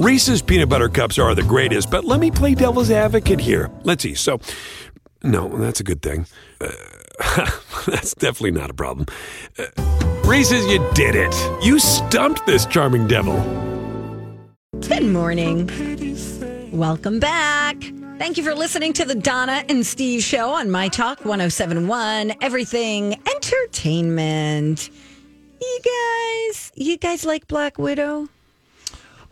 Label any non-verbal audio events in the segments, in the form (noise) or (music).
Reese's peanut butter cups are the greatest, but let me play devil's advocate here. Let's see. So, no, that's a good thing. Uh, (laughs) that's definitely not a problem. Uh, Reese's, you did it. You stumped this charming devil. Good morning. Welcome back. Thank you for listening to the Donna and Steve show on My Talk 1071, Everything Entertainment. You guys, you guys like Black Widow?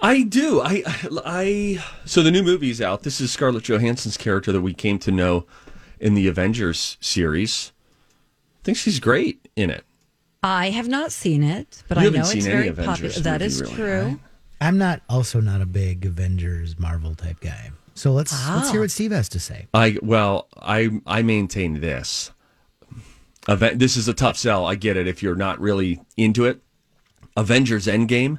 I do. I, I. So the new movie's out. This is Scarlett Johansson's character that we came to know in the Avengers series. I think she's great in it. I have not seen it, but You I know seen it's any very popular. That is really, true. right? I'm not also not a big Avengers Marvel type guy. So let's ah. let's hear what Steve has to say. I well, I I maintain this. Event. This is a tough sell. I get it if you're not really into it. Avengers Endgame,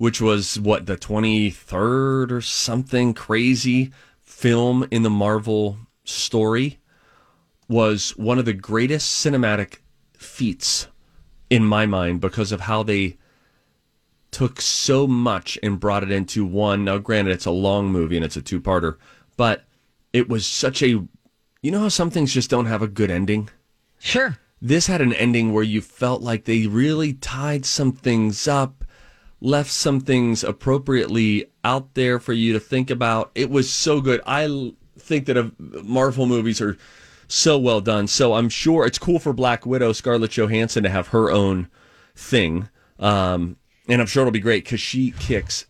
which was what the 23rd or something crazy film in the Marvel story, was one of the greatest cinematic feats in my mind because of how they took so much and brought it into one. Now, granted, it's a long movie and it's a two parter, but it was such a. You know how some things just don't have a good ending? Sure. This had an ending where you felt like they really tied some things up, left some things appropriately out there for you to think about. It was so good. I think that Marvel movies are so well done. So I'm sure it's cool for Black Widow, Scarlett Johansson, to have her own thing. Um, and I'm sure it'll be great because she kicks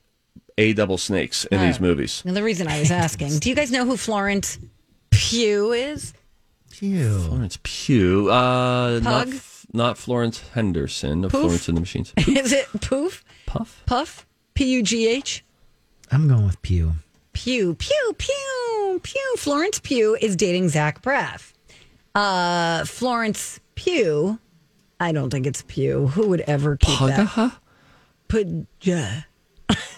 a double snakes in these movies. Now, the reason I was asking, do you guys know who Florence Pugh is? Pugh. Florence Pugh, uh, not, Pug? not Florence Henderson of Poof? Florence and the Machines. (laughs) Is it Poof? Puff. Puff? P U G H? I'm going with Pew. Pew, pew, pew, pew. Florence Pew is dating Zach Braff. Uh, Florence Pew, I don't think it's Pew. Who would ever keep that? Pagaha? Put, yeah.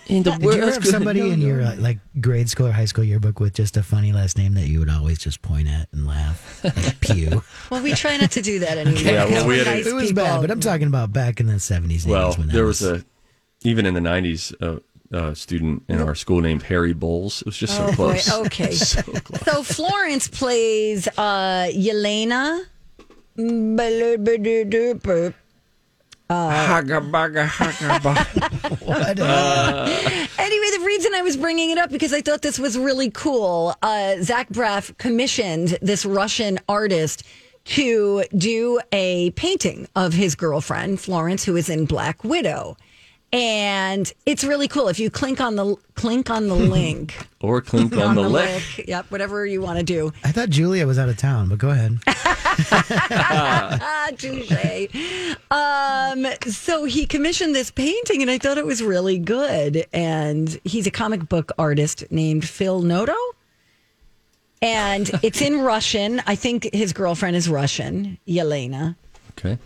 In the (laughs) Did you have somebody in your uh, like grade school or high school yearbook with just a funny last name that you would always just point at and laugh? Like (laughs) Pew. Well, we try not to do that (laughs) anymore. Yeah, well, we we're had a- nice it was people. bad, but I'm talking about back in the 70s. Well, when that there was a, even in the 90s, uh, uh, student in our school named Harry Bowles. It was just so Oh, boy. close. Okay. (laughs) so So. Florence plays uh, Yelena. (laughs) Anyway, the reason I was bringing it up because I thought this was really cool. Uh, Zach Braff commissioned this Russian artist to do a painting of his girlfriend Florence, who is in Black Widow, and it's really cool. If you clink on the clink on the (laughs) link or clink on, the, lick. yep, whatever you want to do. I thought Julia was out of town, but go ahead. Ah, (laughs) (laughs) touche. Um, so he commissioned this painting, and I thought it was really good. And he's a comic book artist named Phil Noto. And it's in Russian. I think his girlfriend is Russian, Yelena. Okay.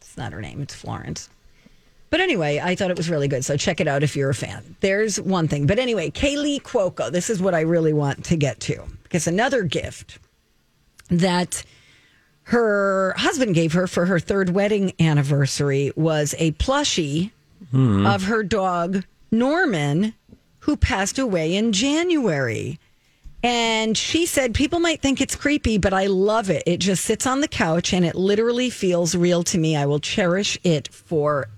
It's not her name, it's Florence. But anyway, I thought it was really good. So check it out if you're a fan. There's one thing. But anyway, Kaley Cuoco, this is what I really want to get to. Because another gift that her husband gave her for her third wedding anniversary was a plushie hmm. of her dog, Norman, who passed away in January. And she said, People might think it's creepy, but I love it. It just sits on the couch and it literally feels real to me. I will cherish it forever.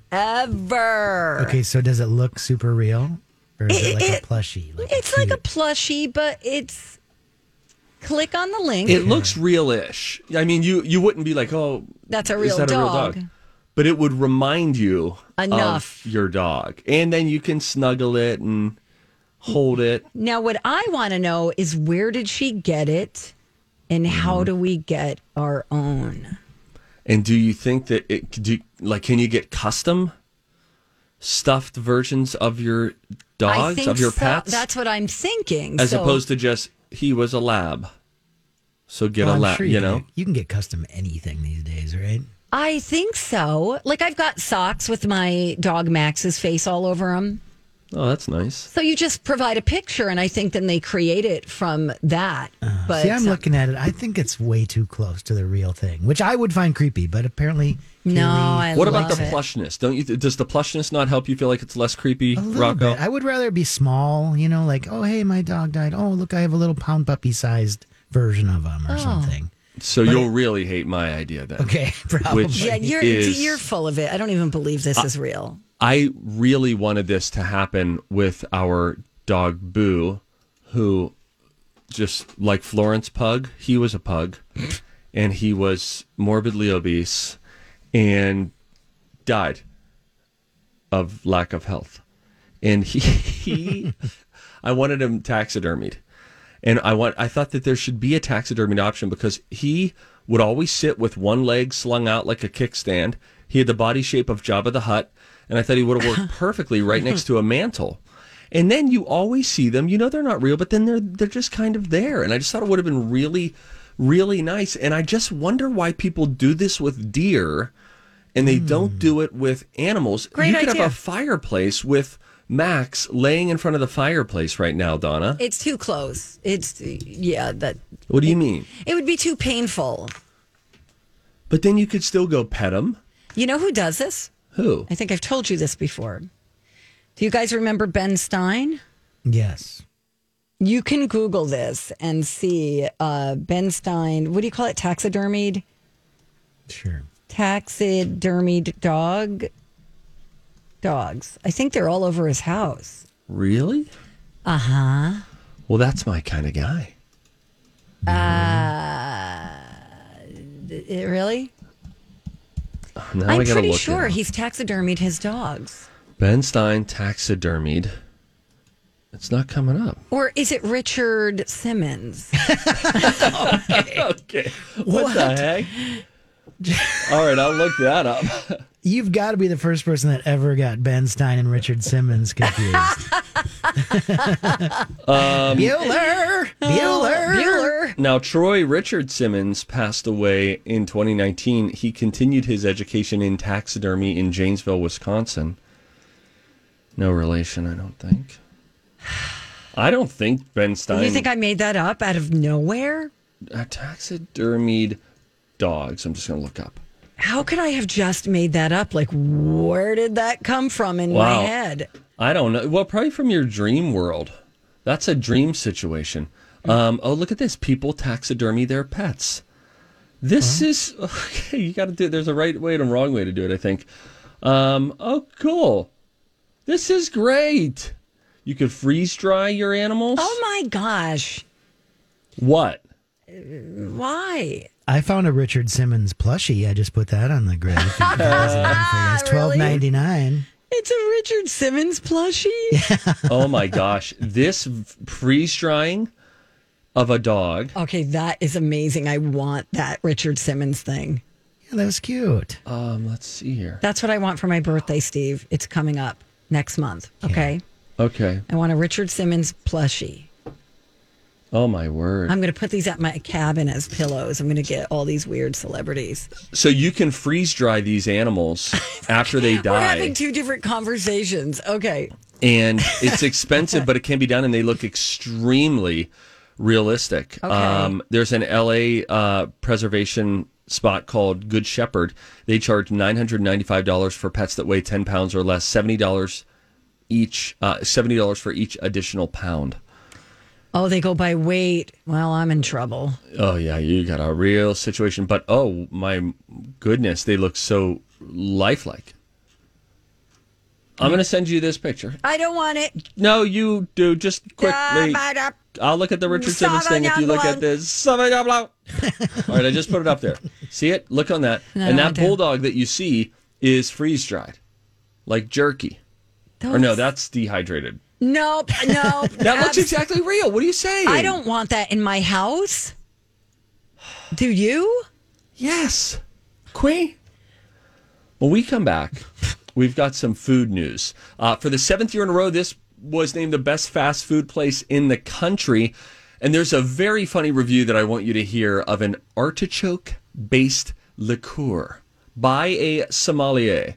Okay, so does it look super real? Or is it, It- like it- a plushie? Like It's like a plushie, but it's click on the link. It looks real-ish. I mean, you you wouldn't be like, oh, That's a is real that a real dog. dog? But it would remind you Enough. of your dog, and then you can snuggle it and hold it. Now, what I want to know is where did she get it, and how Mm-hmm. do we get our own? And do you think that it do like can you get custom stuffed versions of your dogs of your so. pets That's what I'm thinking. as So- opposed to just he was a lab. So get Well, a I'm lab, sure you can know. get- you can get custom anything these days, right? I think so. Like I've got socks with my dog Max's face all over them. Oh, that's nice. So you just provide a picture, and I think then they create it from that. but See, I'm uh, looking at it. I think it's way too close to the real thing, which I would find creepy. But apparently, no, I What about the it. plushness? Don't you? Does the plushness not help you feel like it's less creepy, a Rocco? bit. I would rather it be small. You know, like oh hey, my dog died. Oh look, I have a little pound puppy sized version of him Oh. or something. So you'll really hate my idea then. Okay, (laughs) probably. Which- Yeah, you're is- you're full of it. I don't even believe this is real. I really wanted this to happen with our dog Boo, who just like Florence Pug, he was a pug, and he was morbidly obese and died of lack of health. And he, (laughs) he I wanted him taxidermied. And I want I thought that there should be a taxidermied option because he would always sit with one leg slung out like a kickstand. He had the body shape of Jabba the Hutt, and I thought he would have worked (laughs) perfectly right next to a mantle. And then you always see them, you know they're not real, but then they're they're just kind of there. And I just thought it would have been really, really nice. And I just wonder why people do this with deer and they don't hmm. do it with animals. Great you could idea. have a fireplace with Max laying in front of the fireplace right now, Donna. It's too close. It's yeah, that What do you mean? it would be too painful. But then you could still go pet him. You know who does this? Who? I think I've told you this before. Do you guys remember Ben Stein? yes. You can Google this and see uh, Ben Stein. What do you call it? Taxidermied, Sure. taxidermied dog. Dogs. I think they're all over his house. Really? Uh huh. Well, that's my kind of guy. Uh, really? Now I I'm gotta pretty look sure he's taxidermied his dogs. Ben Stein taxidermied. It's not coming up. Or is it Richard Simmons? (laughs) (laughs) Okay. What, the heck? All right, I'll look that up. (laughs) You've got to be the first person that ever got Ben Stein and Richard Simmons confused. (laughs) Um, Bueller, Bueller, Bueller. Now, Troy Richard Simmons passed away in 2019. He continued his education in taxidermy in Janesville, Wisconsin. No relation, I don't think. I don't think Ben Stein. You think I made that up out of nowhere? uh, taxidermied dogs. I'm just going to look up. How could I have just made that up? Like, where did that come from in my head? I don't know. Well, probably from your dream world. That's a dream situation. Um, oh, look at this. People taxidermy their pets. This is (laughs) okay. You got to do. There's a right way and a wrong way to do it. I think. Um, oh, cool. This is great. You could freeze dry your animals. Oh my gosh. What? Why? I found a Richard Simmons plushie. I just put that on the grid. If you guys are looking for it. It's (laughs) twelve ninety nine. It's a Richard Simmons plushie. (laughs) Oh my gosh! This freeze drying of a dog. okay, that is amazing. I want that Richard Simmons thing. Yeah, that was cute. Um, let's see here. That's what I want for my birthday, Steve. It's coming up next month. Okay. Okay. I want a Richard Simmons plushie. Oh my word. I'm going to put these at my cabin as pillows. I'm going to get all these weird celebrities. So you can freeze dry these animals (laughs) after they die. We're having two different conversations. Okay. and it's (laughs) expensive, but it can be done, and they look extremely realistic. Okay. Um, there's an LA uh, preservation spot called Good Shepherd. They charge nine hundred ninety-five dollars for pets that weigh ten pounds or less. Seventy dollars each. Uh, Seventy dollars for each additional pound. Oh, they go by weight. Well, I'm in trouble. Oh yeah, you got a real situation. But oh my goodness, they look so lifelike. I'm gonna send you this picture. I don't want it. No, you do. Just quickly. I'll look at the Richard Simmons thing if you look at this. (laughs) All right, I just put it up there. See it? Look on that. No, and that bulldog that you see is freeze dried, like jerky. Or no, that's dehydrated. Nope. Nope. (laughs) That looks exactly real. What are you saying? I don't want that in my house. Do you? Yes. Queen. When we come back, we've got some food news. Uh, for the seventh year in a row, this was named the best fast food place in the country. And there's a very funny review that I want you to hear of an artichoke based liqueur by a sommelier.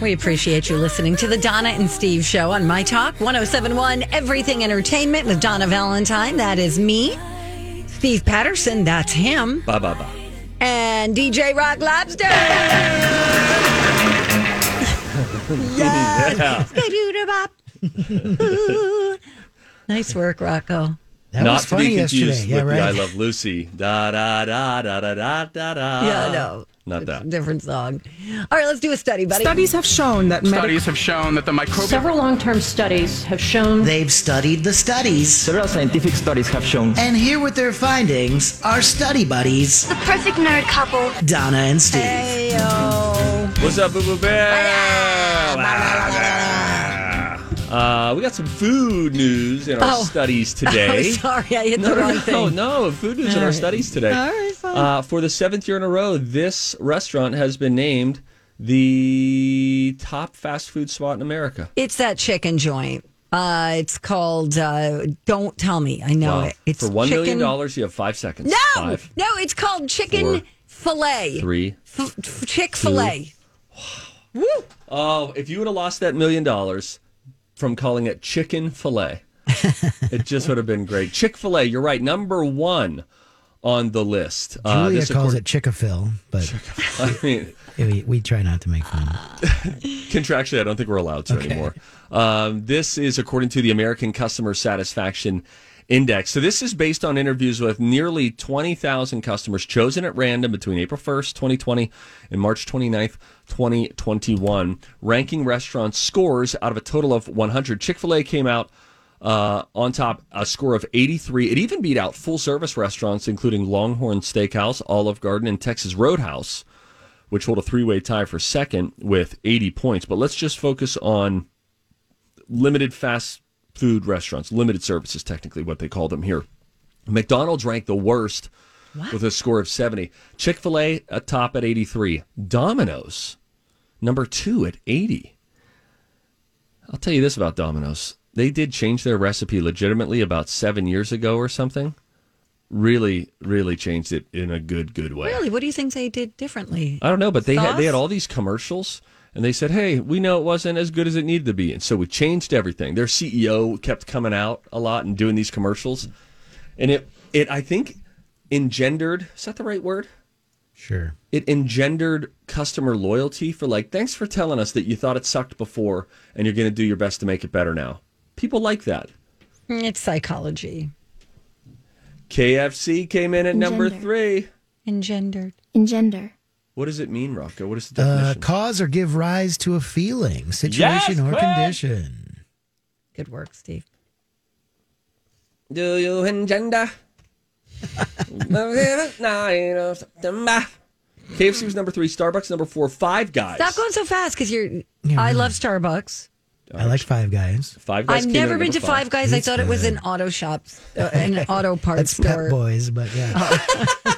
We appreciate you listening to the Donna and Steve show on My Talk 1071 Everything Entertainment with Donna Valentine. That is me. Steve Patterson, that's him. Bye bye bye. And DJ Rock Lobster. (laughs) yes. Ooh. (laughs) nice work, Rocco. That Not was to funny be confused yesterday. Yeah, with the I right. Love Lucy. Da da da da da da da da. Yeah, no. Not that. different song. All right, let's do a study, buddy. Studies have shown that medical Studies have shown that the microbial Several long term studies have shown They've studied the studies. Several scientific studies have shown And here with their findings are study buddies, The perfect nerd couple. Donna and Steve. Heyo. What's up, Boo Boo Bear? Uh, we got some food news in our Oh. studies (laughs) today. sorry, I hit No, the no, wrong no, thing. no, food news in our studies today. All right, fine. Uh, for the seventh year in a row, this restaurant has been named the top fast food spot in America. It's that chicken joint. Uh, it's called uh, Don't Tell Me. I know Wow. it. It's for one million dollars, you have five seconds. No, Five, no, it's called chicken four, fillet. three. F- Chick fillet. Woo! Oh, if you would have lost that million dollars from calling it chicken fillet, (laughs) it just would have been great. Chick fil A, you're right, number one on the list. Uh, Julia this calls accord- it Chick-a-Phil, but (laughs) I mean, we, we try not to make fun. (laughs) contractually, I don't think we're allowed to anymore. Um, this is according to the American Customer Satisfaction Index. So this is based on interviews with nearly 20,000 customers chosen at random between April 1st, 2020 and March 29th, 2021, ranking restaurant scores out of a total of 100. Chick-fil-A came out uh, on top, a score of 83. It even beat out full service restaurants, including Longhorn Steakhouse, Olive Garden, and Texas Roadhouse, which hold a three way tie for second with 80 points. But let's just focus on limited fast food restaurants, limited services, technically, what they call them here. McDonald's ranked the worst with a score of 70. Chick fil A atop at 83. Domino's, number two at 80. I'll tell you this about Domino's. They did change their recipe legitimately about seven years ago or something. Really, really changed it in a good, good way. Really? What do you think they did differently? I don't know, but they had they had all these commercials, and they said, "Hey, we know it wasn't as good as it needed to be," and so we changed everything. Their CEO kept coming out a lot and doing these commercials, and it it I think engendered is that the right word? Sure. It engendered customer loyalty for like, thanks for telling us that you thought it sucked before, and you're going to do your best to make it better now. People like that. Mm, It's psychology. KFC came in at number three. Engendered. Engender. What does it mean, Rocco? What is the Uh, definition? cause or give rise to a feeling, situation, Yes, or Fred! condition. Good work, Steve. Do you engender? Nine of KFC was number three. Starbucks number four. Five Guys. Stop going so fast because you're. Yeah, I love Starbucks. I like Five Guys. Five Guys. I've never been to Five Guys. I It's thought it was an auto shop, uh, an (laughs) auto parts That's store. Pep Boys, but yeah. (laughs)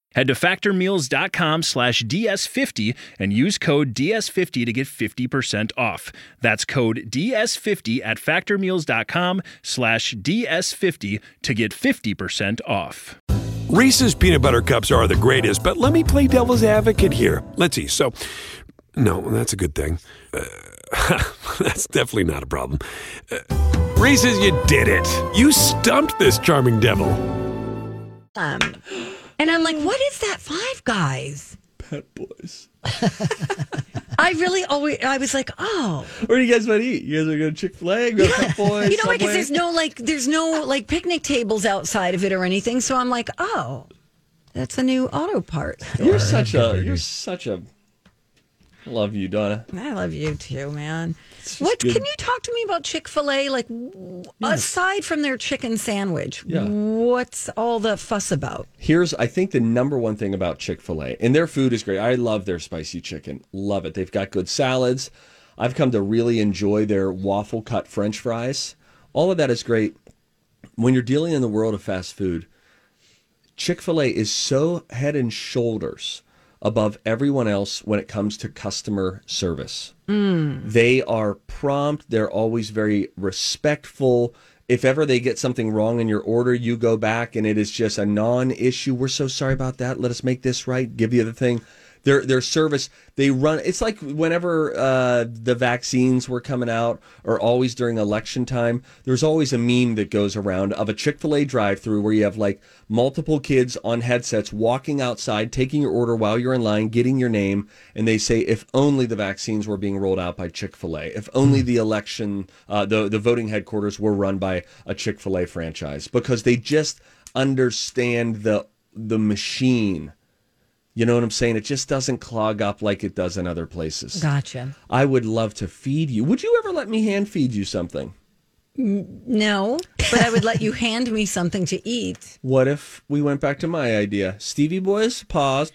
Head to factormeals.com slash DS50 and use code DS50 to get 50% off. That's code DS50 at factormeals.com slash DS50 to get 50% off. Reese's peanut butter cups are the greatest, but let me play devil's advocate here. Let's see. So, no, that's a good thing. Uh, (laughs) that's definitely not a problem. Uh, Reese's, you did it. You stumped this charming devil. Um, and I'm like, what is that Five Guys? Pet boys. (laughs) I really always, I was like, oh, Where do you guys want to eat? You guys are going to Chick Fil A, go to Pet Boys. you know, because there's no like, there's no like picnic tables outside of it or anything. So I'm like, oh, that's a new auto part. You're such a. You're such a. Love you, Donna. I love you too, man. What good. can you talk to me about Chick Fil A? Like, w aside from their chicken sandwich, Yeah. what's all the fuss about? Here's, I think, the number one thing about Chick fil A, and their food is great. I love their spicy chicken. Love it. They've got good salads. I've come to really enjoy their waffle cut french fries. All of that is great. When you're dealing in the world of fast food, Chick fil A is so head and shoulders above everyone else when it comes to customer service. Mm. They are prompt, they're always very respectful. If ever they get something wrong in your order, you go back and it is just a non issue. We're so sorry about that. Let us make this right. Give you the thing. Their their service, they run. It's like whenever uh, the vaccines were coming out, or always during election time. There's always a meme that goes around of a Chick Fil A drive-through where you have like multiple kids on headsets walking outside, taking your order while you're in line, getting your name, and they say, "If only the vaccines were being rolled out by Chick Fil A. If only the election, uh, the the voting headquarters were run by a Chick Fil A franchise, because they just understand the the machine." You know what I'm saying? It just doesn't clog up like it does in other places. Gotcha. I would love to feed you. Would you ever let me hand feed you something? No, but I would let you hand me something to eat. What if we went back to my idea? Stevie Boys paws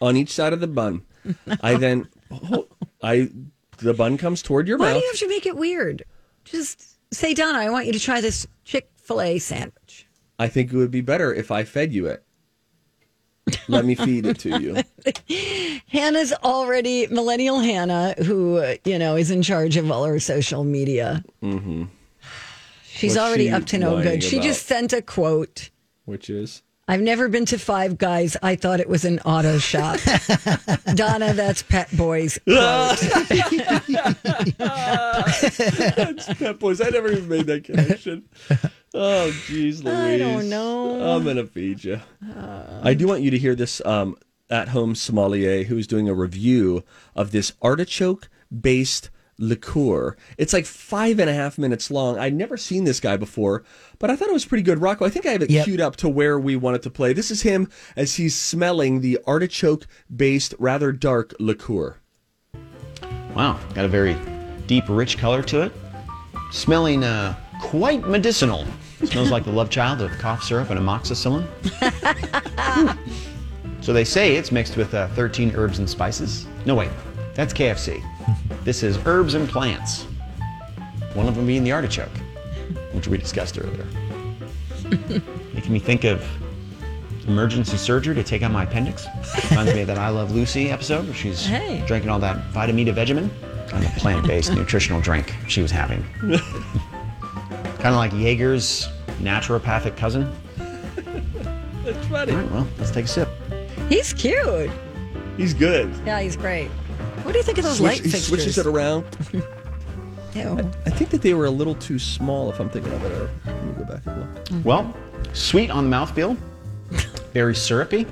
on each side of the bun. (laughs) I then oh, I the bun comes toward your Why mouth. Why do you have to make it weird? Just say, Donna, I want you to try this Chick fil A sandwich. I think it would be better if I fed you it. Let me feed it to you. (laughs) Hannah's already, millennial Hannah, who, you know, is in charge of all our social media. Mm-hmm. She's What's already she up to no good. She about? just sent a quote. Which is I've never been to Five Guys. I thought it was an auto shop. (laughs) Donna, that's Pet Boys. (laughs) quote. Pet Boys. I never even made that connection. Oh, jeez, Louise. (laughs) I don't know. I'm gonna feed you. I do want you to hear this um, at-home sommelier who's doing a review of this artichoke-based liqueur. It's like five and a half minutes long. I'd never seen this guy before, but I thought it was pretty good. Rocco, I think I have it Yep. queued up to where we want it to play. This is him as he's smelling the artichoke-based, rather dark liqueur. Wow, got a very deep, rich color to it. Smelling uh, quite medicinal. Smells like the love child of cough syrup and amoxicillin. (laughs) so they say it's mixed with uh, 13 herbs and spices. No, wait, that's KFC. (laughs) This is herbs and plants. One of them being the artichoke, which we discussed earlier. (laughs) Making me think of emergency surgery to take out my appendix. Reminds me of that I Love Lucy episode where she's Hey. drinking all that Vitameatavegamin, kind of plant-based nutritional drink she was having. Kind of like Jaeger's naturopathic cousin. That's funny. All right, well, let's take a sip. He's cute. He's good. Yeah, he's great. What do you think of those Switch- light he fixtures? switches it around. (laughs) Ew. I think that they were a little too small, if I'm thinking of it. Let me go back and look. Well, sweet on the mouthfeel, very syrupy.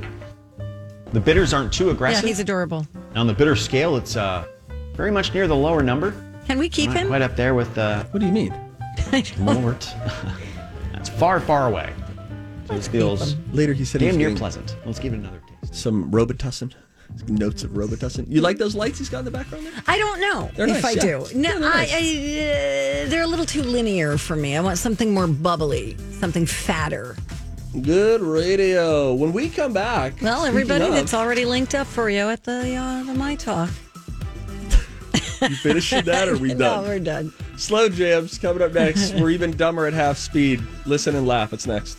The bitters aren't too aggressive. Yeah, aggressive. he's adorable. on the bitter scale, it's uh, very much near the lower number. Can we keep Not him? quite up there with uh, What do you mean? Mort. That's far, far away. So this feels Later he said he was damn near getting pleasant. Let's give it another taste. some Robitussin. Notes of Robitussin. You like those lights he's got in the background there? I don't know They're if nice, I yeah. do. No, Yeah, they're nice. I, uh, they're a little too linear for me. I want something more bubbly, something fatter. Good radio. When we come back, Well, speaking everybody of, that's already linked up for you at the uh, the My Talk. you finishing that or are we (laughs) no, done? we're done. Slow jams coming up next. We're even dumber at half speed. Listen and laugh. It's next.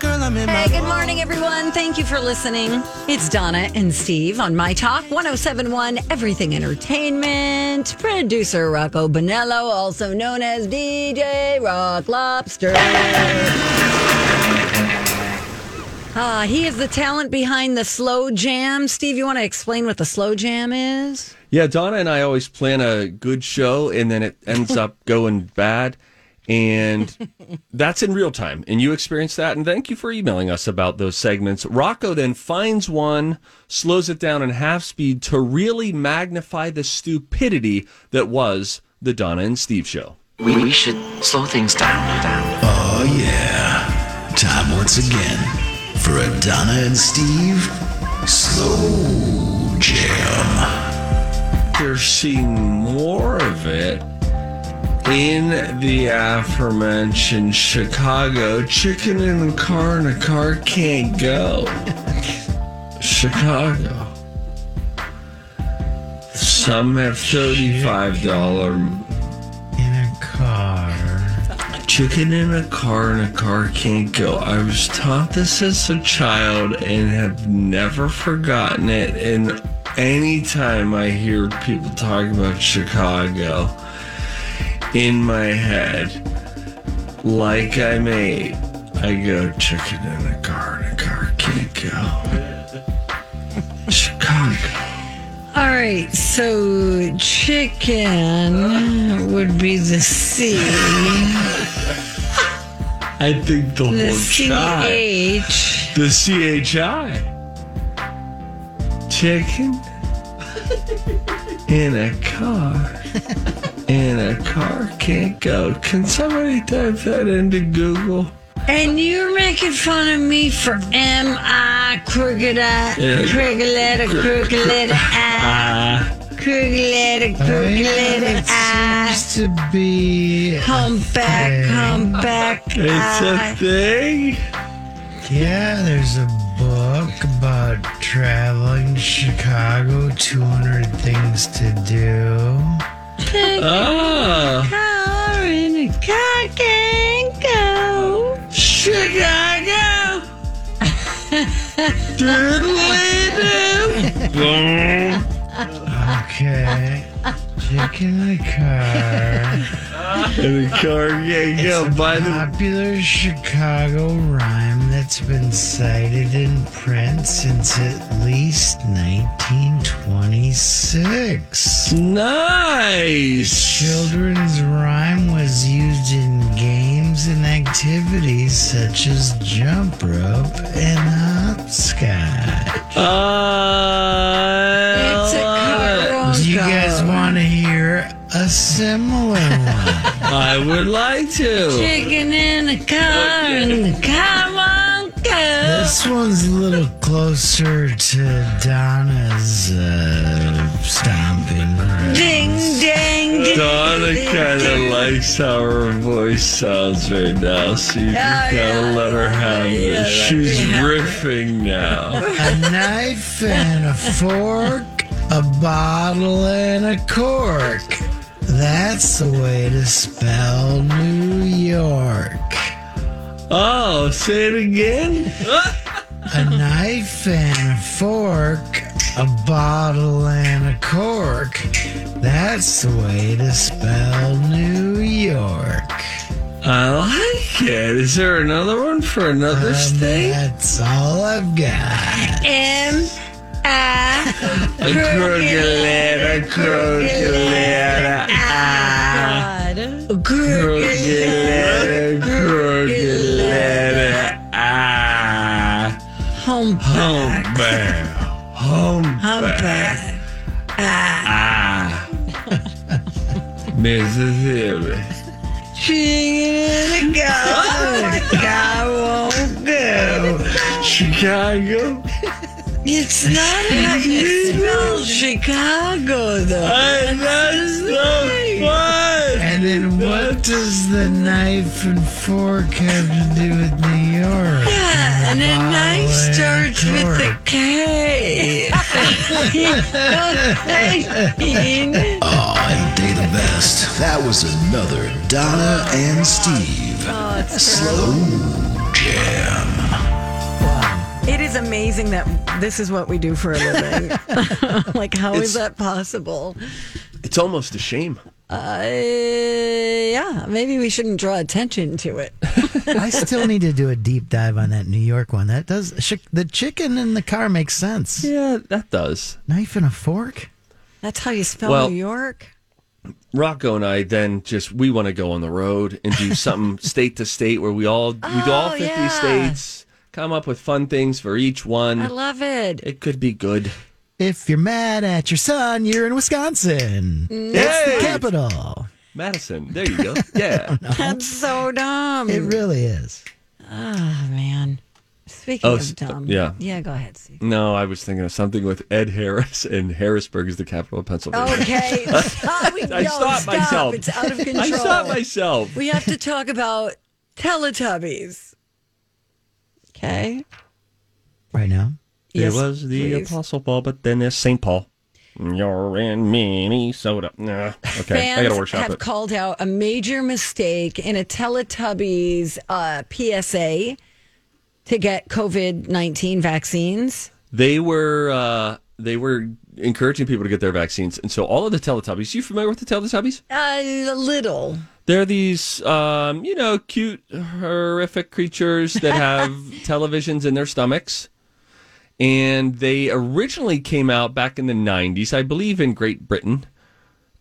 Hey, good morning, everyone. Thank you for listening. It's Donna and Steve on My Talk 1071 Everything Entertainment. Producer Rocco Bonello, also known as DJ Rock Lobster. Ah, he is the talent behind the slow jam. Steve, you want to explain what the slow jam is? Yeah, Donna and I always plan a good show and then it ends up going bad. And (laughs) that's in real time. And you experience that. And thank you for emailing us about those segments. Rocco then finds one, slows it down in half speed to really magnify the stupidity that was the Donna and Steve show. We, we should slow things down, down. Oh, yeah. Time once again for a Donna and Steve Slow Jam. You're seeing more of it in the aforementioned Chicago. Chicken in a car and a car can't go. (laughs) Chicago. Some have $35 In a car. Chicken in a car and a car can't go. I was taught this as a child and have never forgotten it. And anytime I hear people talk about Chicago in my head, like I'm eight, I go, chicken in a car and a car can't go. Chicago. All right, so chicken would be the C. I think the The whole. CH. The CHI. Chicken in a car. In a car can't go. Can somebody type that into Google? And you're making fun of me for M I crooked eye, crooked letter, crooked letter I, crooked letter, crooked letter I. Used to be. Humpback, humpback. It's a thing. Yeah, there's a book about traveling Chicago, 200 things to do. Ah, Car in a car can go. Chicago. Doodly (laughs) Okay. Chicken in the car. In the car can't go. By the Popular Chicago rhyme that's been cited in print since at least 1926. nice. Children's rhyme was used in games and activities such as jump rope and hopscotch. Uh, It's a car Do you guys want to hear a similar one? I would like to. Chicken in a car and the car won't go. This one's a little closer to Donna's uh, stomping. grounds. Ding, ding, ding. Donna kind of likes how her voice sounds right now, so you can kind of let her have it. She's riffing now. A knife and a fork, a bottle and a cork. That's the way to spell New York. Oh, say it again. (laughs) A knife and a fork, a bottle and a cork. That's the way to spell New York. I like it. Is there another one for another Um, state? That's all I've got. M Ah. A crooked letter, ah. God. Crooked letter, crooked letter, ah. Humpback. Humpback. Humpback. Ah. Mississippi. Chicago. Chicago. It's not how you spell Chicago, though. That's so fun. And then what does the knife and fork have to do with New York? Yeah, and then knife Bottle and starts with the cork. K. Oh, (laughs) and day the best. That was another Donna and Steve. Oh, Slow Jam. It is amazing that this is what we do for a living. (laughs) like, how is It's- that possible? It's almost a shame. Uh, yeah, maybe we shouldn't draw attention to it. (laughs) I still need to do a deep dive on that New York one. That does chi- the chicken in the car makes sense. Yeah, that does. Knife and a fork. That's how you spell Well- New York. Rocco and I then just we want to go on the road and do something (laughs) state to state where we all we do all Oh, fifty yeah. states, come up with fun things for each one. I love it. it could be good. If you're mad at your son, you're in Wisconsin. It's the Hey! capital. Madison, there you go. (laughs) Yeah. That's so dumb. It really is. Oh man. Speaking Oh, of s- dumb. yeah. Yeah, go ahead, Steve. No, I was thinking of something with Ed Harris and Harrisburg is the capital of Pennsylvania. Okay. (laughs) Stop. We- I no, stopped stop. myself. It's out of control. I stopped myself. We have to talk about Teletubbies. Okay. Right now. There Yes, was the please. Apostle Paul, but then there's St. Paul. You're in Minnesota. Nah. Okay, Fans I got to workshop have it. called out a major mistake in a Teletubbies uh, PSA to get COVID 19 vaccines. they were uh, they were encouraging people to get their vaccines, and so all of the Teletubbies. You familiar with the Teletubbies? Uh, a little. They're these, um, you know, cute, horrific creatures that (laughs) have televisions in their stomachs. And they originally came out back in the 90s, I believe, in Great Britain,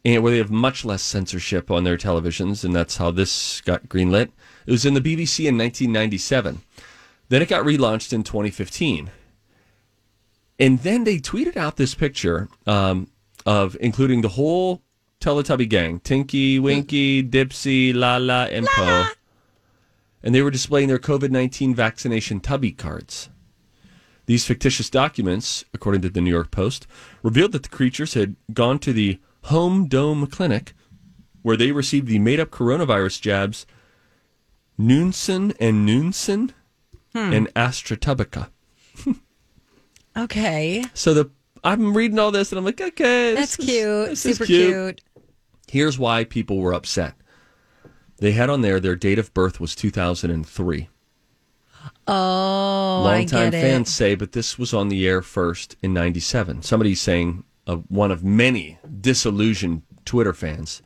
and where they have much less censorship on their televisions, and that's how this got greenlit. It was in the BBC in 1997. Then it got relaunched in 2015. And then they tweeted out this picture um, of including the whole Teletubby gang Tinky, Winky, Dipsy, Lala, and Po. And they were displaying their COVID 19 vaccination tubby cards. These fictitious documents, according to the New York Post, revealed that the creatures had gone to the Home Dome Clinic, where they received the made up coronavirus jabs Noonson and Noonson and AstraTubica. (laughs) Okay. So the I'm reading all this and I'm like, okay, this That's is- cute. is Super cute. Here's why people were upset. They had on there their date of birth was 2003. Oh, Longtime fans say, but this was on the air first in 97. Somebody's saying, uh, one of many disillusioned Twitter fans,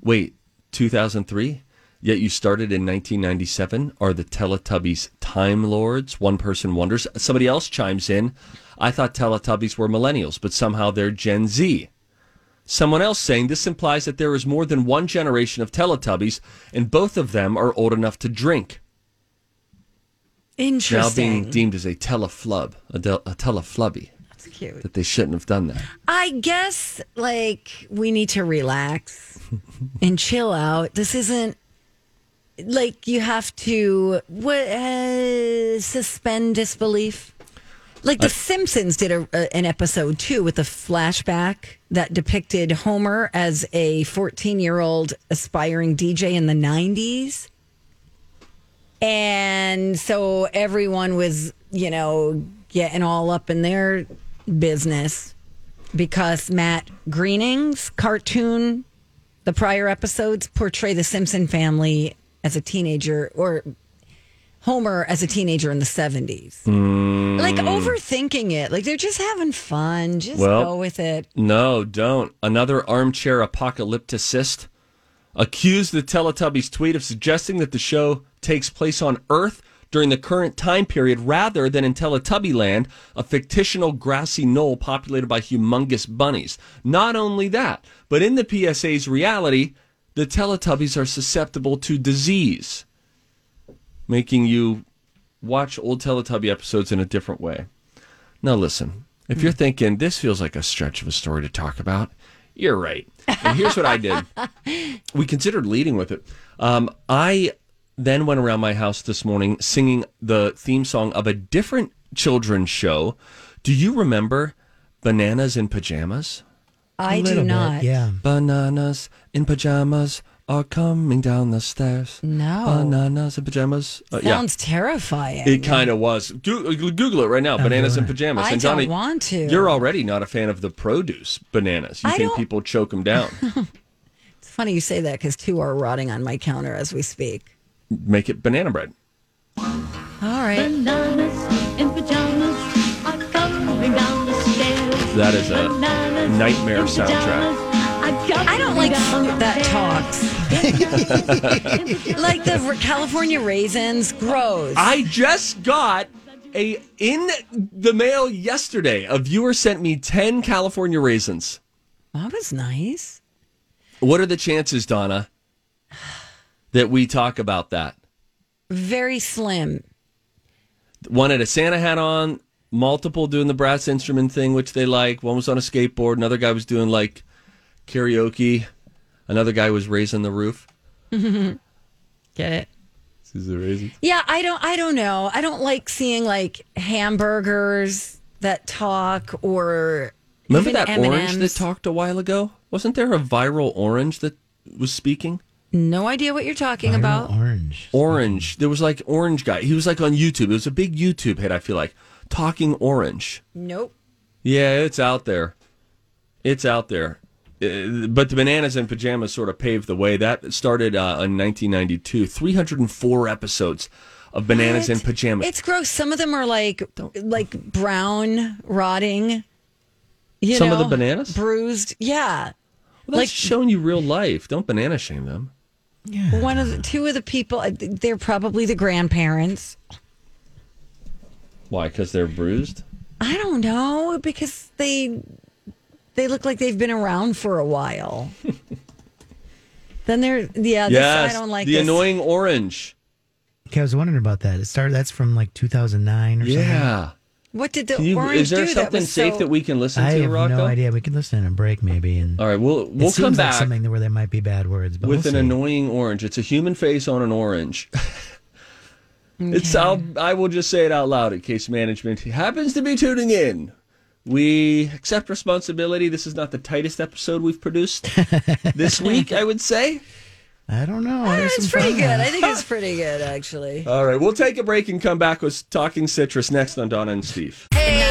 wait, 2003? Yet you started in 1997? Are the Teletubbies Time Lords? One person wonders. Somebody else chimes in, I thought Teletubbies were millennials, but somehow they're Gen Z. Someone else saying this implies that there is more than one generation of Teletubbies, and both of them are old enough to drink Interesting. now being deemed as a teleflub, a, del- a teleflubby, That's cute. that they shouldn't have done that. I guess like we need to relax and chill out. This isn't like you have to what uh, suspend disbelief. Like The Simpsons did a, a, an episode too with a flashback that depicted Homer as a 14 year old aspiring DJ in the 90s. And so everyone was, you know, getting all up in their business because Matt Groening's cartoon, the prior episodes portray the Simpson family as a teenager or Homer as a teenager in the 70s. Mm. Like overthinking it. Like they're just having fun. Just Well- go with it. No, don't. Another armchair apocalypticist accused the Teletubbies tweet of suggesting that the show takes place on Earth during the current time period rather than in Teletubby Land, a fictional grassy knoll populated by humongous bunnies. Not only that, but in the PSA's reality, the Teletubbies are susceptible to disease, making you watch old Teletubby episodes in a different way. Now, listen, if you're thinking this feels like a stretch of a story to talk about, you're right. And here's what I did (laughs) we considered leading with it. Um, I then went around my house this morning singing the theme song of a different children's show. Do you remember Bananas in Pajamas? I do not. yeah. Bananas in pajamas are coming down the stairs. No. Bananas in pajamas. Uh, yeah. Sounds terrifying. It kind of was. Go- Google it right now. Bananas in pajamas. I and Johnny, don't want to. You're already not a fan of the produce bananas. You I think don't- people choke them down. (laughs) It's funny you say that because two are rotting on my counter as we speak. Make it banana bread. All right. Bananas in pajamas are coming down the stairs. That is a nightmare soundtrack. I don't like fruit that talks. (laughs) like the California raisins, gross. I just got a in the mail yesterday. A viewer sent me ten California raisins. that was nice. What are the chances, Donna, that we talk about that? Very slim. One had a Santa hat on, multiple doing the brass instrument thing, which they like. One was on a skateboard. Another guy was doing like karaoke. Another guy was raising the roof. (laughs) Get it? This is the raisins. Yeah, I don't. I don't know. I don't like seeing like hamburgers that talk or Remember that orange M&Ms. that talked a while ago? Wasn't there a viral orange that was speaking? No idea what you're talking about. Orange. Orange. There was like orange guy. He was like on YouTube. It was a big YouTube hit. I feel like talking orange. Nope. Yeah, it's out there. It's out there. Uh, but the bananas and pajamas sort of paved the way. That started uh, in 1992. 304 episodes of bananas in What? pajamas. It's gross. Some of them are like like brown, rotting. You Some of the bananas? bruised. Yeah. well, that's showing you real life. Don't banana shame them. Yeah. One of the two of the people. They're probably the grandparents. Why? Because they're bruised. I don't know because they they look like they've been around for a while. (laughs) then they're yeah. yes, this, I don't like the this. annoying orange. Okay, I was wondering about that. It started. That's from like 2009 or something. Yeah. What did the Can you, orange is there do? something was safe so- that we can listen I to, I have Rocco? no idea. We could listen in a break maybe. And All right, we'll we'll come seems like back something where there might be bad words, but with we'll an see. annoying orange. It's a human face on an orange. (laughs) It's I'll, I will just say it out loud in case management happens to be tuning in. We accept responsibility. This is not the tightest episode we've produced (laughs) this week, I would say. I don't know. Ah, There's It's pretty fun good. ones. I think it's pretty good actually. (laughs) All right, we'll take a break and come back with Talking Citrus next on Donna and Steve. Hey,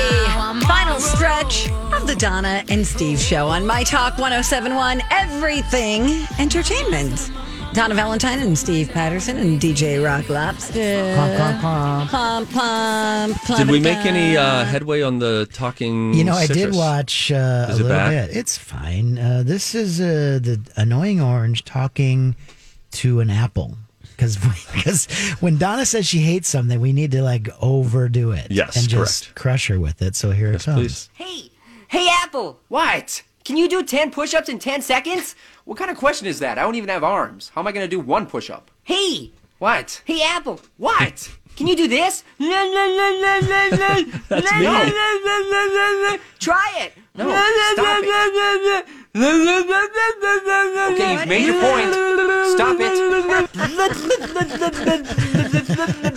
final stretch of the Donna and Steve show on My Talk 1071, Everything Entertainment. Donna Valentine and Steve Patterson and DJ Rock Lobster. Plump, plump, plump, Did we make any uh, headway on the Talking You know, I did watch uh, a little bad? bit. It's fine. Uh, this is uh, the annoying orange talking to an apple. Because because (laughs) when Donna says she hates something, we need to like overdo it. Yes, and just crush her with it. So here Yes, it comes. please. Hey, hey, Apple. What? Can you do 10 push ups in 10 seconds? What kind of question is that? I don't even have arms. How am I going to do one push up? Hey. What? Hey, Apple. What? (laughs) Can you do this? (laughs) (laughs) That's me. Try it. No, stop it. Okay, you've made your point. Stop it.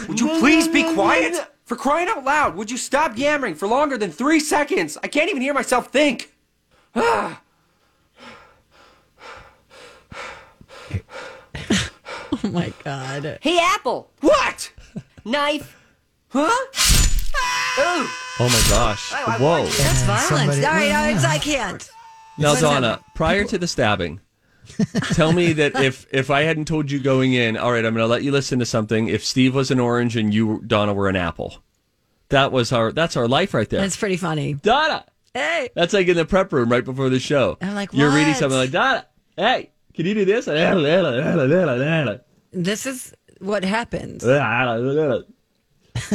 Would you please be quiet? For crying out loud, would you stop yammering for longer than three seconds? I can't even hear myself think. (sighs) Ah. (laughs) Oh my God. Hey, Apple. What? Knife. Huh? Ah! Ooh. Oh my gosh. Whoa. That's violence. somebody- All right, I, I (laughs) can't. Now, What's Donna, that? prior to the stabbing, (laughs) tell me that if if I hadn't told you going in, all right, I'm going to let you listen to something. If Steve was an orange and you, Donna, were an apple, that was our that's our life right there. That's pretty funny. Donna, Hey. that's like in the prep room right before the show. I'm like, you're reading what? something like Donna. Hey, can you do this? This is what happens.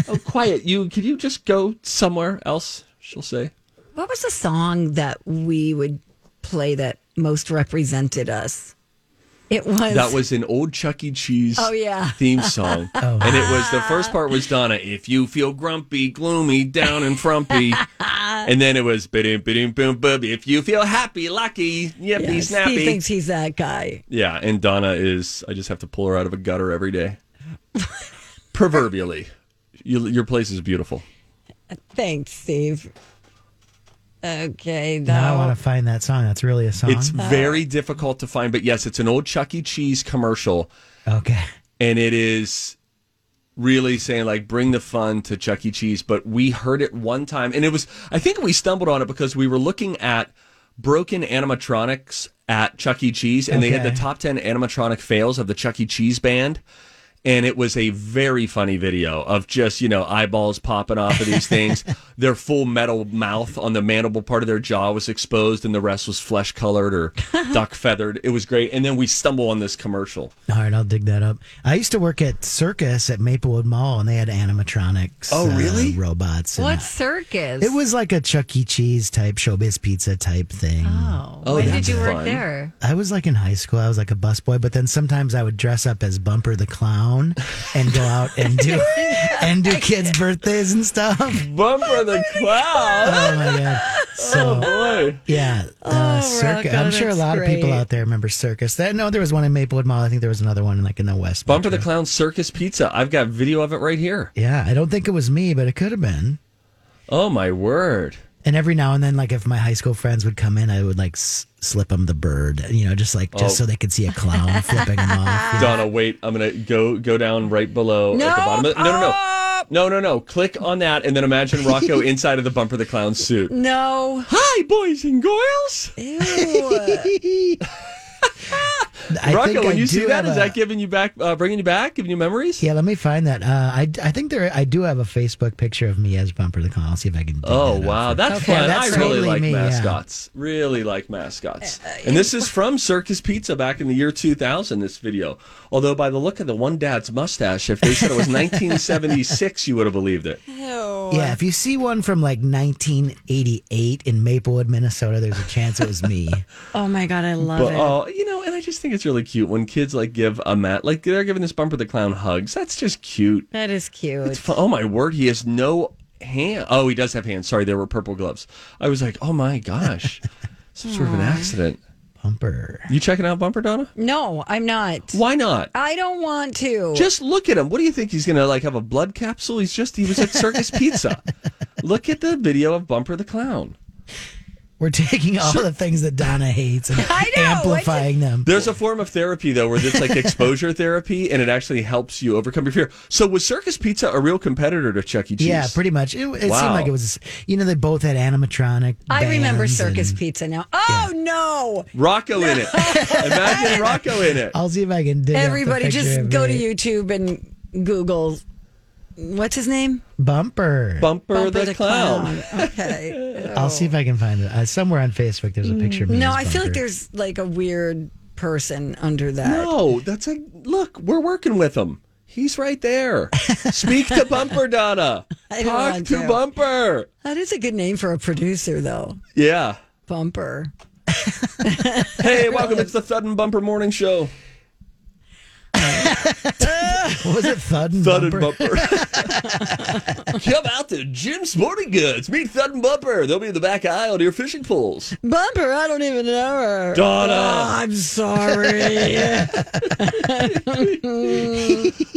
oh, quiet. You can you just go somewhere else? She'll say. What was the song that we would play that most represented us? It was That was an old Chuck E. Cheese Oh, yeah. theme song. (laughs) Oh. And it was the first part was Donna, if you feel grumpy, gloomy, down and frumpy. (laughs) and then it was biddim, biddim, boom, boom. If you feel happy, lucky, yippee, Yeah, snappy. He thinks he's that guy. yeah, and Donna is I just have to pull her out of a gutter every day. Proverbially. You, your place is beautiful. Thanks, Steve. Okay, Now I want to find that song. That's really a song. It's uh, very difficult to find, but yes, it's an old Chuck E. Cheese commercial. okay. and it is really saying like bring the fun to Chuck E. Cheese. But we heard it one time, and it was I think we stumbled on it because we were looking at broken animatronics at Chuck E. Cheese, and they had the top ten animatronic fails of the Chuck E. Cheese band. And it was a very funny video of just, you know, eyeballs popping off of these things. (laughs) their full metal mouth on the mandible part of their jaw was exposed and the rest was flesh colored or (laughs) duck feathered. It was great. And then we stumble on this commercial. All right, I'll dig that up. I used to work at Circus at Maplewood Mall, and they had animatronics. Oh, uh, really? robots. and- what's circus? It was like a Chuck E. Cheese type showbiz pizza type thing. Oh, Oh, when that's did you work there? I was like in high school. I was like a busboy, but then sometimes I would dress up as Bumper the Clown and go out and do (laughs) and do kids' birthdays and stuff. Bumper the clown. Oh my god! So boy. yeah, uh, Circus. Rocco, I'm sure a that's lot of people great. out there remember Circus. That no, there was one in Maplewood Mall. I think there was another one like in the West. Bumper the Metro. Clown Circus Pizza. I've got video of it right here. Yeah, I don't think it was me, but it could have been. Oh my word. And every now and then, like if my high school friends would come in, I would like s- slip them the bird, you know, just like just Oh. so they could see a clown (laughs) flipping them off. you know. Donna, wait. I'm gonna go go down right below at the bottom. Of, no, no, no, up! no, no, no. Click on that, and then imagine Rocco (laughs) inside of the Bumper the Clown suit. No. Hi, boys and girls. Ew. (laughs) I Rocco, think I when you see do that, have is a- that giving you back, uh, bringing you back, giving you memories? Yeah, let me find that. Uh, I, I think there I do have a Facebook picture of me as Bumper the Clown. I'll see if I can. dig Oh that up wow, for- that's Okay, fun. that's I really totally like me, yeah. mascots. Really like mascots. and this is from Circus Pizza back in the year 2000. This video, although by the look of the one dad's mustache, if they said it was (laughs) 1976, you would have believed it. Yeah, if you see one from like 1988 in Maplewood, Minnesota, there's a chance it was me. (laughs) Oh my god, I love But it. oh, you know, and I just think it's really cute when kids like give a mat, like they're giving this Bumper the Clown hugs. That's just cute. that is cute. It's fun. Oh my word, he has no hand. Oh, he does have hands. Sorry, there were purple gloves. I was like, oh my gosh, (laughs) some sort of an accident. Bumper. You checking out Bumper, Donna? No, I'm not. Why not? I don't want to. Just look at him. What do you think he's gonna like have a blood capsule? He's just he was at Circus Pizza. (laughs) Look at the video of Bumper the Clown. We're taking all the things that Donna hates and (laughs) I know, amplifying them. There's a form of therapy though where it's like (laughs) exposure therapy and it actually helps you overcome your fear. So was Circus Pizza a real competitor to Chuck E. Cheese? Yeah, pretty much. It, it Wow. seemed like it was. You know, they both had animatronic. I remember Circus and- Pizza now. Oh no! Rocco in it. (laughs) Imagine Rocco in it. I'll see if I can dig. up the Everybody, just of go to. YouTube and Google. What's his name? Bumper. Bumper, the, clown. Okay. (laughs) I'll see if I can find it. Uh, somewhere on Facebook, there's a picture of me. no, I feel like there's like a weird person under that. No, that's a look. We're working with him. He's right there. Speak to Bumper, Donna. (laughs) I don't Talk want to to. Bumper. That is a good name for a producer, though. Yeah. Bumper. (laughs) Hey, welcome. It's the Thud and Bumper Morning Show. What was it? Thud and Thud Bumper. and Bumper. (laughs) Come out to Jim Sporting Goods. Meet Thud and Bumper. They'll be in the back aisle near fishing poles. Bumper, I don't even know her. Donna. Oh, I'm sorry. (laughs)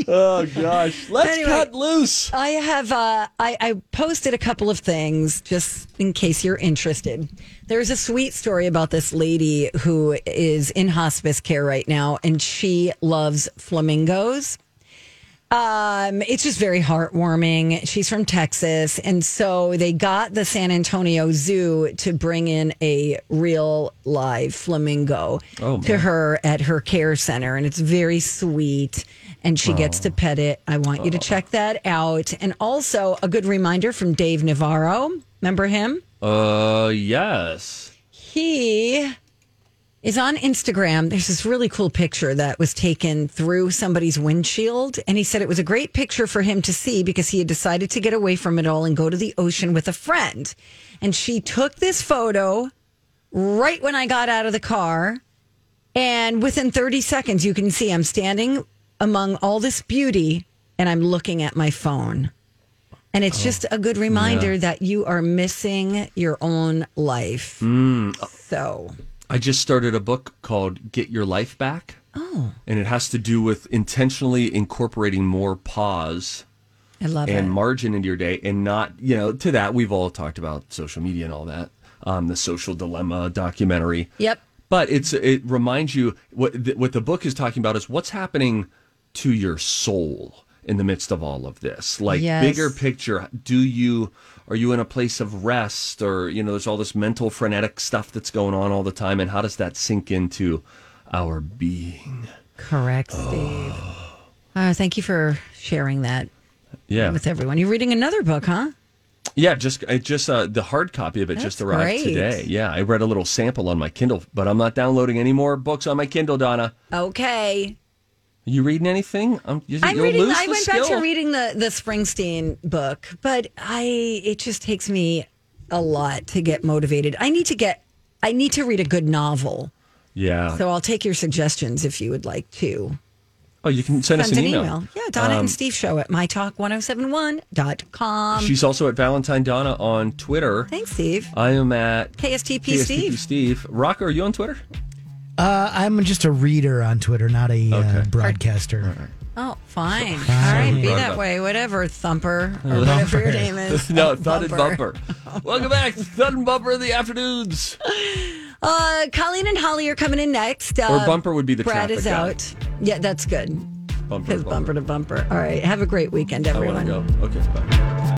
Oh gosh. Let's Anyway. cut loose. I have uh, I, I posted a couple of things just in case you're interested. There's a sweet story about this lady who is in hospice care right now, and she loves flamingos. Um, it's just very heartwarming. She's from Texas, and so they got the San Antonio Zoo to bring in a real live flamingo Oh, to her at her care center, and it's very sweet. And she gets Oh. to pet it. I want you to check that out. And also a good reminder from Dave Navarro. Remember him? Uh, yes. He is on Instagram. There's this really cool picture that was taken through somebody's windshield. And he said it was a great picture for him to see because he had decided to get away from it all and go to the ocean with a friend. And she took this photo right when I got out of the car. And within 30 seconds, you can see I'm standing among all this beauty and I'm looking at my phone. And it's just a good reminder Yeah. that you are missing your own life. Mm. So, I just started a book called Get Your Life Back. oh, And it has to do with intentionally incorporating more pause I love and it. margin into your day and not, you know, to that, we've all talked about social media and all that, um, the social dilemma documentary. Yep. But it's it reminds you what the, what the book is talking about is what's happening to your soul in the midst of all of this. Like Yes. bigger picture, do you are you in a place of rest or you know there's all this mental frenetic stuff that's going on all the time and how does that sink into our being? Correct, Steve. Uh, thank you for sharing that Yeah. with everyone. You're reading another book, huh? Yeah, just it just uh, the hard copy of it just arrived great. today. Yeah, I read a little sample on my Kindle, but I'm not downloading any more books on my Kindle, Donna. Okay. You reading anything? I'm, you, I'm reading. I went back to reading the the Springsteen book, but I it just takes me a lot to get motivated. I need to get. I need to read a good novel. Yeah. So I'll take your suggestions if you would like to. oh, you can send us Send an email. Yeah, Donna Um, and Steve Show at mytalk1071.com. She's also at Valentine Donna on Twitter. Thanks, Steve. I am at KSTP KSTP Steve. Steve. Rocker, are you on Twitter? Uh, I'm just a reader on Twitter, not a uh, broadcaster. Oh, fine. All Fine. right, be that way. Whatever, Thumper or whatever your name (laughs) is. no, Thud and Bumper. (laughs) Welcome back, to Thud and Bumper in the afternoons. Uh, Colleen and Holly are coming in next. Uh, Or Bumper would be the Brad traffic is guy. out. Yeah, that's good. Bumper, Because bumper to bumper. All right. Have a great weekend, I want everyone. to go. Okay, bye.